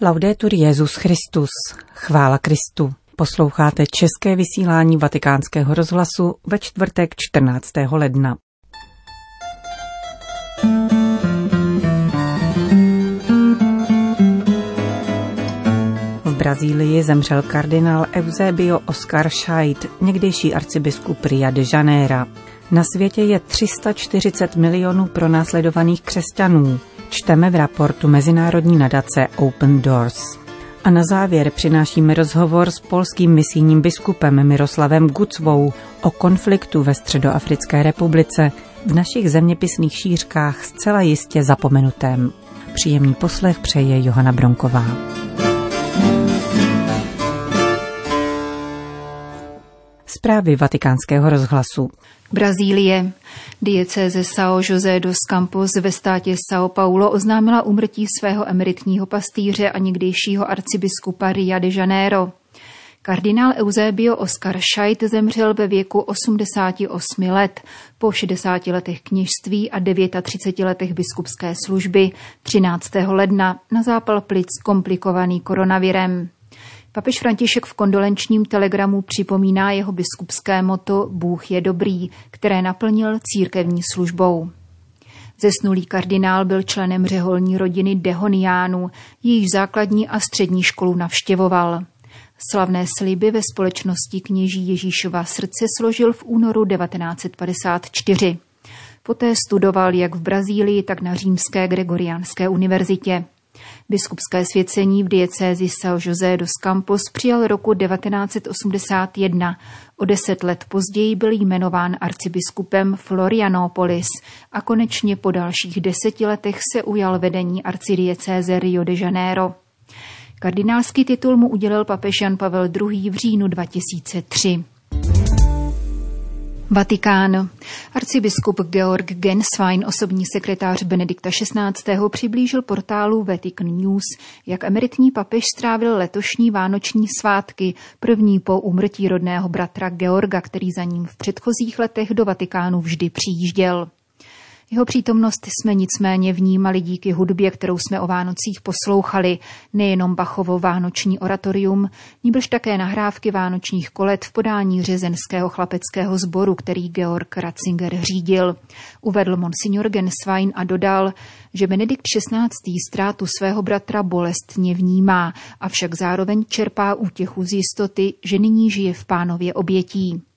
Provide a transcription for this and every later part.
Laudetur Jezus Christus, chvála Kristu. Posloucháte české vysílání Vatikánského rozhlasu ve čtvrtek 14. ledna. V Brazílii zemřel kardinál Eusebio Oscar Scheidt, někdejší arcibiskup Ria de Janeiro. Na světě je 340 milionů pronásledovaných křesťanů, čteme v raportu Mezinárodní nadace Open Doors. A na závěr přinášíme rozhovor s polským misijním biskupem Miroslavem Gucvou o konfliktu ve Středoafrické republice v našich zeměpisných šířkách zcela jistě zapomenutém. Příjemný poslech přeje Johana Bronková. Zprávy vatikánského rozhlasu. Brazílie. Diecéze São José dos Campos ve státě São Paulo oznámila umrtí svého emeritního pastýře a někdejšího arcibiskupa Ria de Janeiro. Kardinál Eusebio Oscar Scheidt zemřel ve věku 88 let po 60 letech kněžství a 39 letech biskupské služby 13. ledna na zápal plic komplikovaný koronavirem. Papež František v kondolenčním telegramu připomíná jeho biskupské moto Bůh je dobrý, které naplnil církevní službou. Zesnulý kardinál byl členem řeholní rodiny Dehoniánů, jejíž základní a střední školu navštěvoval. Slavné sliby ve společnosti kněží Ježíšova srdce složil v únoru 1954. Poté studoval jak v Brazílii, tak na Římské Gregoriánské univerzitě. Biskupské svěcení v diecézi São José dos Campos přijal roku 1981. O deset let později byl jmenován arcibiskupem Florianopolis a konečně po dalších deseti letech se ujal vedení arcidiecéze Rio de Janeiro. Kardinálský titul mu udělil papež Jan Pavel II. v říjnu 2003. Vatikán. Arcibiskup Georg Genswein, osobní sekretář Benedikta XVI. přiblížil portálu Vatican News, jak emeritní papež strávil letošní vánoční svátky, první po umrtí rodného bratra Georga, který za ním v předchozích letech do Vatikánu vždy přijížděl. Jeho přítomnost jsme nicméně vnímali díky hudbě, kterou jsme o Vánocích poslouchali, nejenom Bachovo vánoční oratorium, níbrž také nahrávky vánočních kolet v podání řezenského chlapeckého sboru, který Georg Ratzinger řídil. Uvedl monsignor Genswein a dodal, že Benedikt XVI. ztrátu svého bratra bolestně vnímá, avšak zároveň čerpá útěchu z jistoty, že nyní žije v pánově obětí.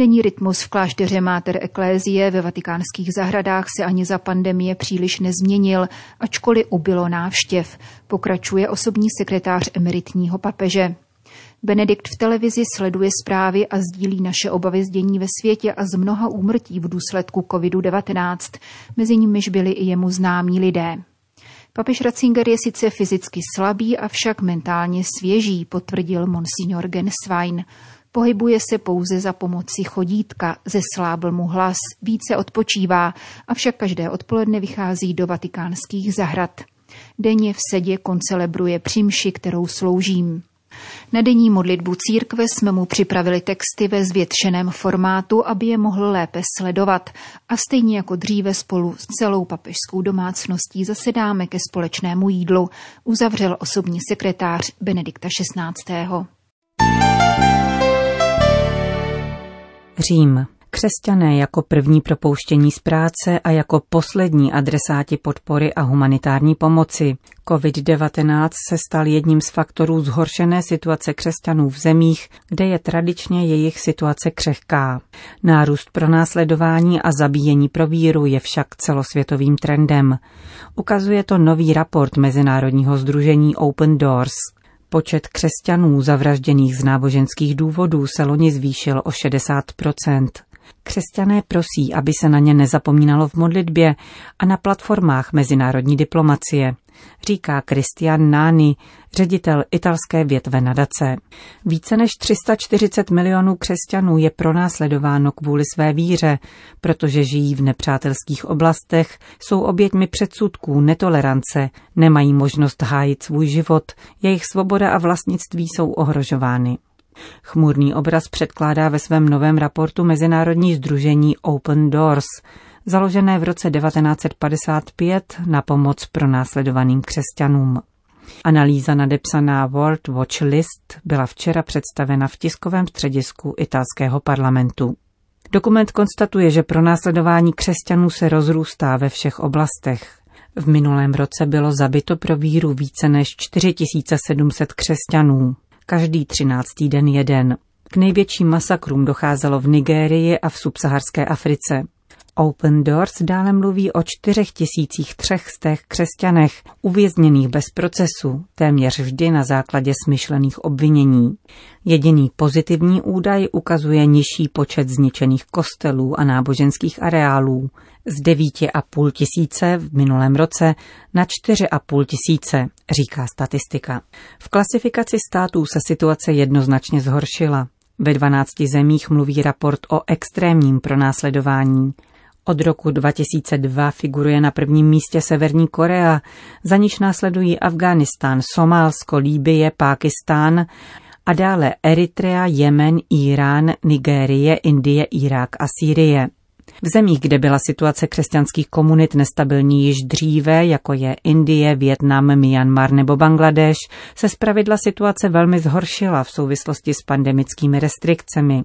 Denní rytmus v klášteře Mater Ecclesiae ve vatikánských zahradách se ani za pandemie příliš nezměnil, ačkoliv ubylo návštěv, pokračuje osobní sekretář emeritního papeže. Benedikt v televizi sleduje zprávy a sdílí naše obavy z dění ve světě a z mnoha úmrtí v důsledku COVID-19, mezi nimiž byli i jemu známí lidé. Papež Ratzinger je sice fyzicky slabý, avšak mentálně svěží, potvrdil monsignor Genswein. Pohybuje se pouze za pomoci chodítka, zeslábl mu hlas, více odpočívá, avšak každé odpoledne vychází do vatikánských zahrad. Denně v sedě koncelebruje přimši, kterou sloužím. Na denní modlitbu církve jsme mu připravili texty ve zvětšeném formátu, aby je mohl lépe sledovat a stejně jako dříve spolu s celou papežskou domácností zasedáme ke společnému jídlu, uzavřel osobní sekretář Benedikta XVI. Řím. Křesťané jako první propouštění z práce a jako poslední adresáti podpory a humanitární pomoci. COVID-19 se stal jedním z faktorů zhoršené situace křesťanů v zemích, kde je tradičně jejich situace křehká. Nárůst pronásledování a zabíjení pro víru je však celosvětovým trendem. Ukazuje to nový raport Mezinárodního združení Open Doors. Počet křesťanů zavražděných z náboženských důvodů se loni zvýšil o 60 Křesťané prosí, aby se na ně nezapomínalo v modlitbě a na platformách mezinárodní diplomacie, říká Christian Nani, ředitel italské větve nadace. Více než 340 milionů křesťanů je pronásledováno kvůli své víře, protože žijí v nepřátelských oblastech, jsou oběťmi předsudků, netolerance, nemají možnost hájit svůj život, jejich svoboda a vlastnictví jsou ohrožovány. Chmurný obraz předkládá ve svém novém raportu Mezinárodní združení Open Doors, založené v roce 1955 na pomoc pro následovaným křesťanům. Analýza nadepsaná World Watch List byla včera představena v tiskovém středisku italského parlamentu. Dokument konstatuje, že pro následování křesťanů se rozrůstá ve všech oblastech. V minulém roce bylo zabito pro víru více než 4700 křesťanů. Každý třináctý den jeden. K největším masakrům docházelo v Nigérii a v subsaharské Africe. Open Doors dále mluví o 4300 křesťanech, uvězněných bez procesu, téměř vždy na základě smyšlených obvinění. Jediný pozitivní údaj ukazuje nižší počet zničených kostelů a náboženských areálů z 9,5 tisíce v minulém roce na 4,5 tisíce, říká statistika. V klasifikaci států se situace jednoznačně zhoršila. Ve 12 zemích mluví raport o extrémním pronásledování. Od roku 2002 figuruje na prvním místě Severní Korea, za níž následují Afghánistán, Somálsko, Líbie, Pákistán a dále Eritrea, Jemen, Irán, Nigérie, Indie, Irák a Sýrie. V zemích, kde byla situace křesťanských komunit nestabilní již dříve, jako je Indie, Větnam, Myanmar nebo Bangladeš, se zpravidla situace velmi zhoršila v souvislosti s pandemickými restrikcemi.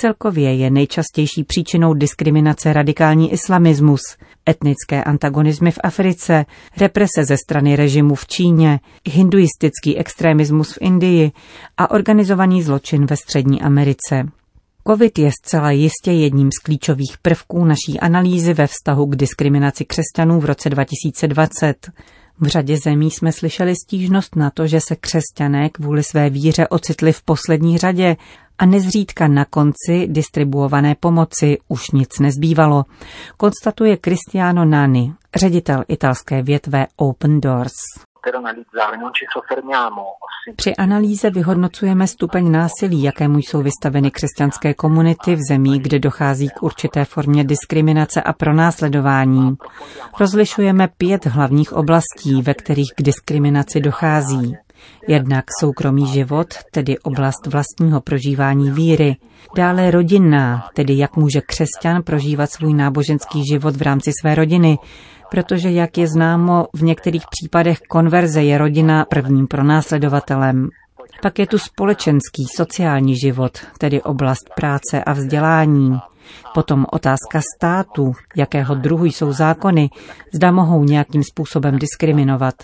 Celkově je nejčastější příčinou diskriminace radikální islamismus, etnické antagonizmy v Africe, represe ze strany režimu v Číně, hinduistický extremismus v Indii a organizovaný zločin ve Střední Americe. COVID je zcela jistě jedním z klíčových prvků naší analýzy ve vztahu k diskriminaci křesťanů v roce 2020. V řadě zemí jsme slyšeli stížnost na to, že se křesťané kvůli své víře ocitli v poslední řadě a nezřídka na konci distribuované pomoci už nic nezbývalo, konstatuje Cristiano Nani, ředitel italské větve Open Doors. Při analýze vyhodnocujeme stupeň násilí, jakému jsou vystaveny křesťanské komunity v zemí, kde dochází k určité formě diskriminace a pronásledování. Rozlišujeme pět hlavních oblastí, ve kterých k diskriminaci dochází. Jednak soukromý život, tedy oblast vlastního prožívání víry. Dále rodinná, tedy jak může křesťan prožívat svůj náboženský život v rámci své rodiny, protože, jak je známo, v některých případech konverze je rodina prvním pronásledovatelem. Pak je tu společenský, sociální život, tedy oblast práce a vzdělání. Potom otázka státu, jakého druhu jsou zákony, zda mohou nějakým způsobem diskriminovat.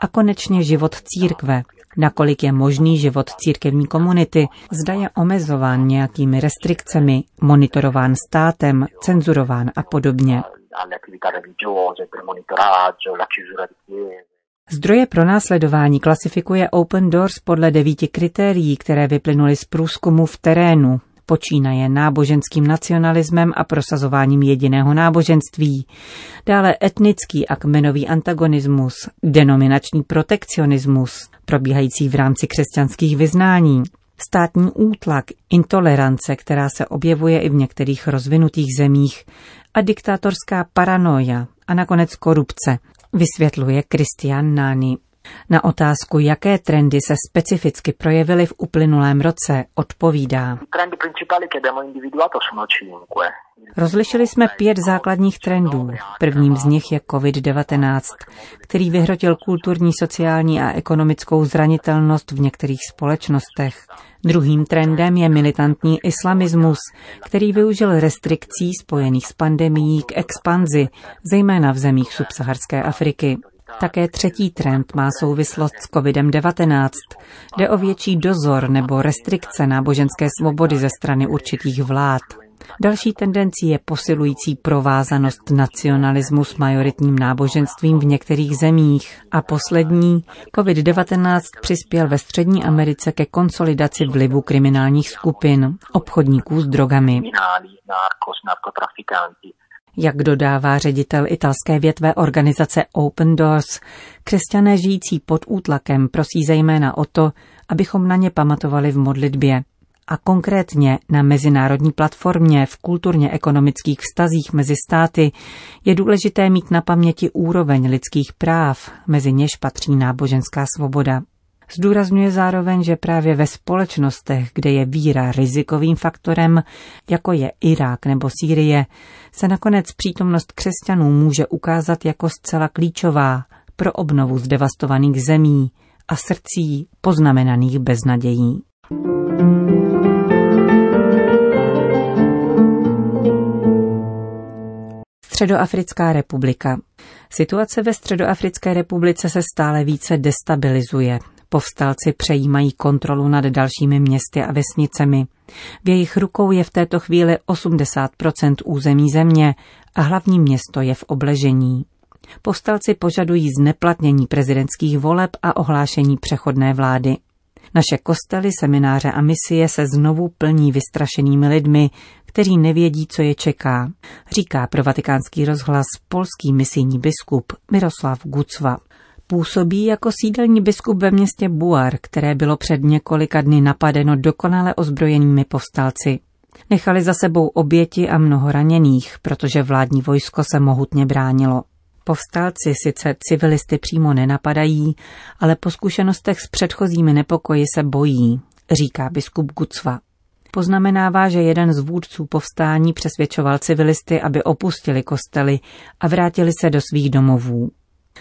A konečně život církve, nakolik je možný život církevní komunity, zda je omezován nějakými restrikcemi, monitorován státem, cenzurován a podobně. Zdroje pro následování klasifikuje Open Doors podle devíti kritérií, které vyplynuly z průzkumu v terénu. Počínaje náboženským nacionalismem a prosazováním jediného náboženství. Dále etnický a kmenový antagonismus, denominační protekcionismus, probíhající v rámci křesťanských vyznání, státní útlak, intolerance, která se objevuje i v některých rozvinutých zemích, a diktátorská paranoja a nakonec korupce, vysvětluje Christian Nani. Na otázku, jaké trendy se specificky projevily v uplynulém roce, odpovídá. Rozlišili jsme pět základních trendů. Prvním z nich je COVID-19, který vyhrotil kulturní, sociální a ekonomickou zranitelnost v některých společnostech. Druhým trendem je militantní islamismus, který využil restrikcí spojených s pandemií k expanzi, zejména v zemích subsaharské Afriky. Také třetí trend má souvislost s COVID-19. Jde o větší dozor nebo restrikce náboženské svobody ze strany určitých vlád. Další tendencí je posilující provázanost nacionalismu s majoritním náboženstvím v některých zemích. A poslední, COVID-19 přispěl ve Střední Americe ke konsolidaci vlivu kriminálních skupin, obchodníků s drogami. Jak dodává ředitel italské větve organizace Open Doors, křesťané žijící pod útlakem prosí zejména o to, abychom na ně pamatovali v modlitbě a konkrétně na mezinárodní platformě v kulturně-ekonomických vztazích mezi státy je důležité mít na paměti úroveň lidských práv, mezi něž patří náboženská svoboda. Zdůrazňuje zároveň, že právě ve společnostech, kde je víra rizikovým faktorem, jako je Irák nebo Sýrie, se nakonec přítomnost křesťanů může ukázat jako zcela klíčová pro obnovu zdevastovaných zemí a srdcí poznamenaných beznadějí. Středoafrická republika. Situace ve Středoafrické republice se stále více destabilizuje. Povstalci přejímají kontrolu nad dalšími městy a vesnicemi. V jejich rukou je v této chvíli 80% území země a hlavní město je v obležení. Povstalci požadují zneplatnění prezidentských voleb a ohlášení přechodné vlády. Naše kostely, semináře a misie se znovu plní vystrašenými lidmi, kteří nevědí, co je čeká, říká pro vatikánský rozhlas polský misijní biskup Miroslav Gucva. Působí jako sídelní biskup ve městě Buar, které bylo před několika dny napadeno dokonale ozbrojenými povstalci. Nechali za sebou oběti a mnoho raněných, protože vládní vojsko se mohutně bránilo. Povstalci sice civilisty přímo nenapadají, ale po zkušenostech s předchozími nepokoji se bojí, říká biskup Gucva. Poznamenává, že jeden z vůdců povstání přesvědčoval civilisty, aby opustili kostely a vrátili se do svých domovů.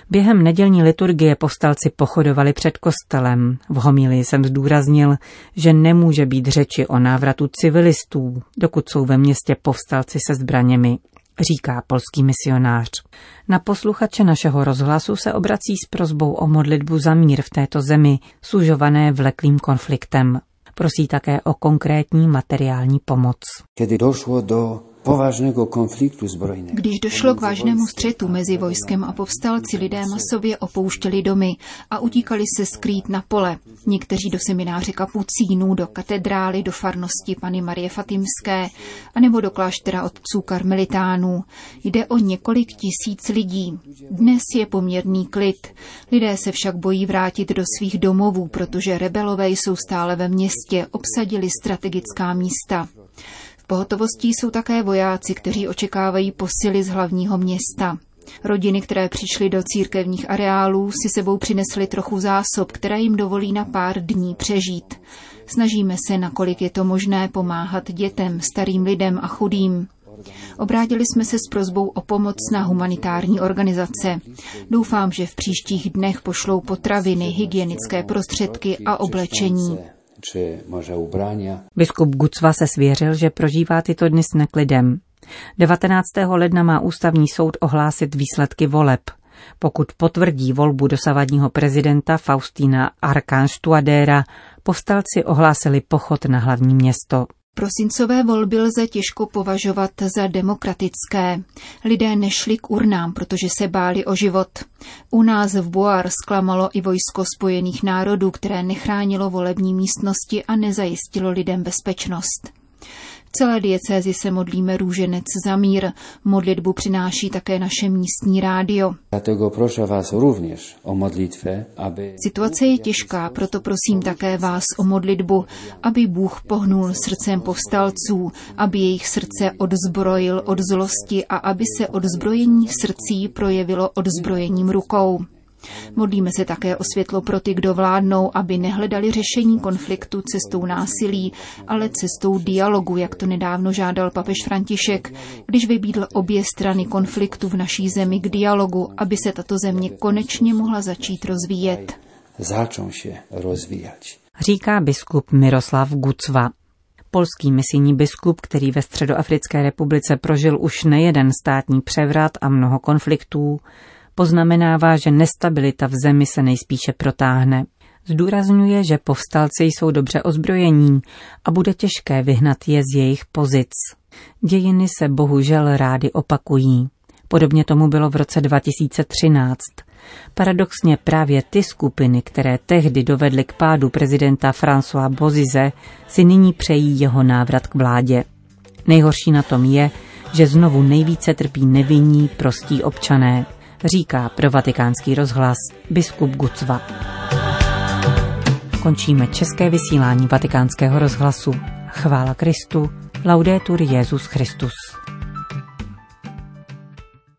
Během nedělní liturgie povstalci pochodovali před kostelem. V homílii jsem zdůraznil, že nemůže být řeči o návratu civilistů, dokud jsou ve městě povstalci se zbraněmi, říká polský misionář. Na posluchače našeho rozhlasu se obrací s prozbou o modlitbu za mír v této zemi, sužované vleklým konfliktem. Prosí také o konkrétní materiální pomoc. Kdy došlo do poważnego konfliktu zbrojného. Když došlo k vážnému střetu mezi vojskem a povstalci, lidé masově opouštěli domy a utíkali se skrýt na pole. Někteří do semináře kapucínů, do katedrály, do farnosti Pany Marie Fatimské, anebo do kláštera otců karmelitánů. Jde o několik tisíc lidí. Dnes je poměrný klid. Lidé se však bojí vrátit do svých domovů, protože rebelové jsou stále ve městě, obsadili strategická místa pohotovosti jsou také vojáci, kteří očekávají posily z hlavního města. Rodiny, které přišly do církevních areálů, si sebou přinesly trochu zásob, které jim dovolí na pár dní přežít. Snažíme se, nakolik je to možné, pomáhat dětem, starým lidem a chudým. Obrátili jsme se s prozbou o pomoc na humanitární organizace. Doufám, že v příštích dnech pošlou potraviny, hygienické prostředky a oblečení či może ubrania. Biskup Gucva se svěřil, že prožívá tyto dny s neklidem. 19. ledna má ústavní soud ohlásit výsledky voleb. Pokud potvrdí volbu dosavadního prezidenta Faustína Arkanštuadéra, povstalci ohlásili pochod na hlavní město. Prosincové volby lze těžko považovat za demokratické. Lidé nešli k urnám, protože se báli o život. U nás v Boar zklamalo i vojsko spojených národů, které nechránilo volební místnosti a nezajistilo lidem bezpečnost celé diecézi se modlíme růženec za mír. Modlitbu přináší také naše místní rádio. Situace je těžká, proto prosím také vás o modlitbu, aby Bůh pohnul srdcem povstalců, aby jejich srdce odzbrojil od zlosti a aby se odzbrojení srdcí projevilo odzbrojením rukou. Modlíme se také o světlo pro ty, kdo vládnou, aby nehledali řešení konfliktu cestou násilí, ale cestou dialogu, jak to nedávno žádal papež František, když vybídl obě strany konfliktu v naší zemi k dialogu, aby se tato země konečně mohla začít rozvíjet. Začnou se rozvíjet. Říká biskup Miroslav Gucva. Polský misijní biskup, který ve Středoafrické republice prožil už nejeden státní převrat a mnoho konfliktů, Poznamenává, že nestabilita v zemi se nejspíše protáhne. Zdůrazňuje, že povstalci jsou dobře ozbrojení a bude těžké vyhnat je z jejich pozic. Dějiny se bohužel rády opakují. Podobně tomu bylo v roce 2013. Paradoxně právě ty skupiny, které tehdy dovedly k pádu prezidenta François Bozize, si nyní přejí jeho návrat k vládě. Nejhorší na tom je, že znovu nejvíce trpí nevinní, prostí občané říká pro vatikánský rozhlas biskup Gucva. Končíme české vysílání vatikánského rozhlasu. Chvála Kristu, laudetur Jezus Christus.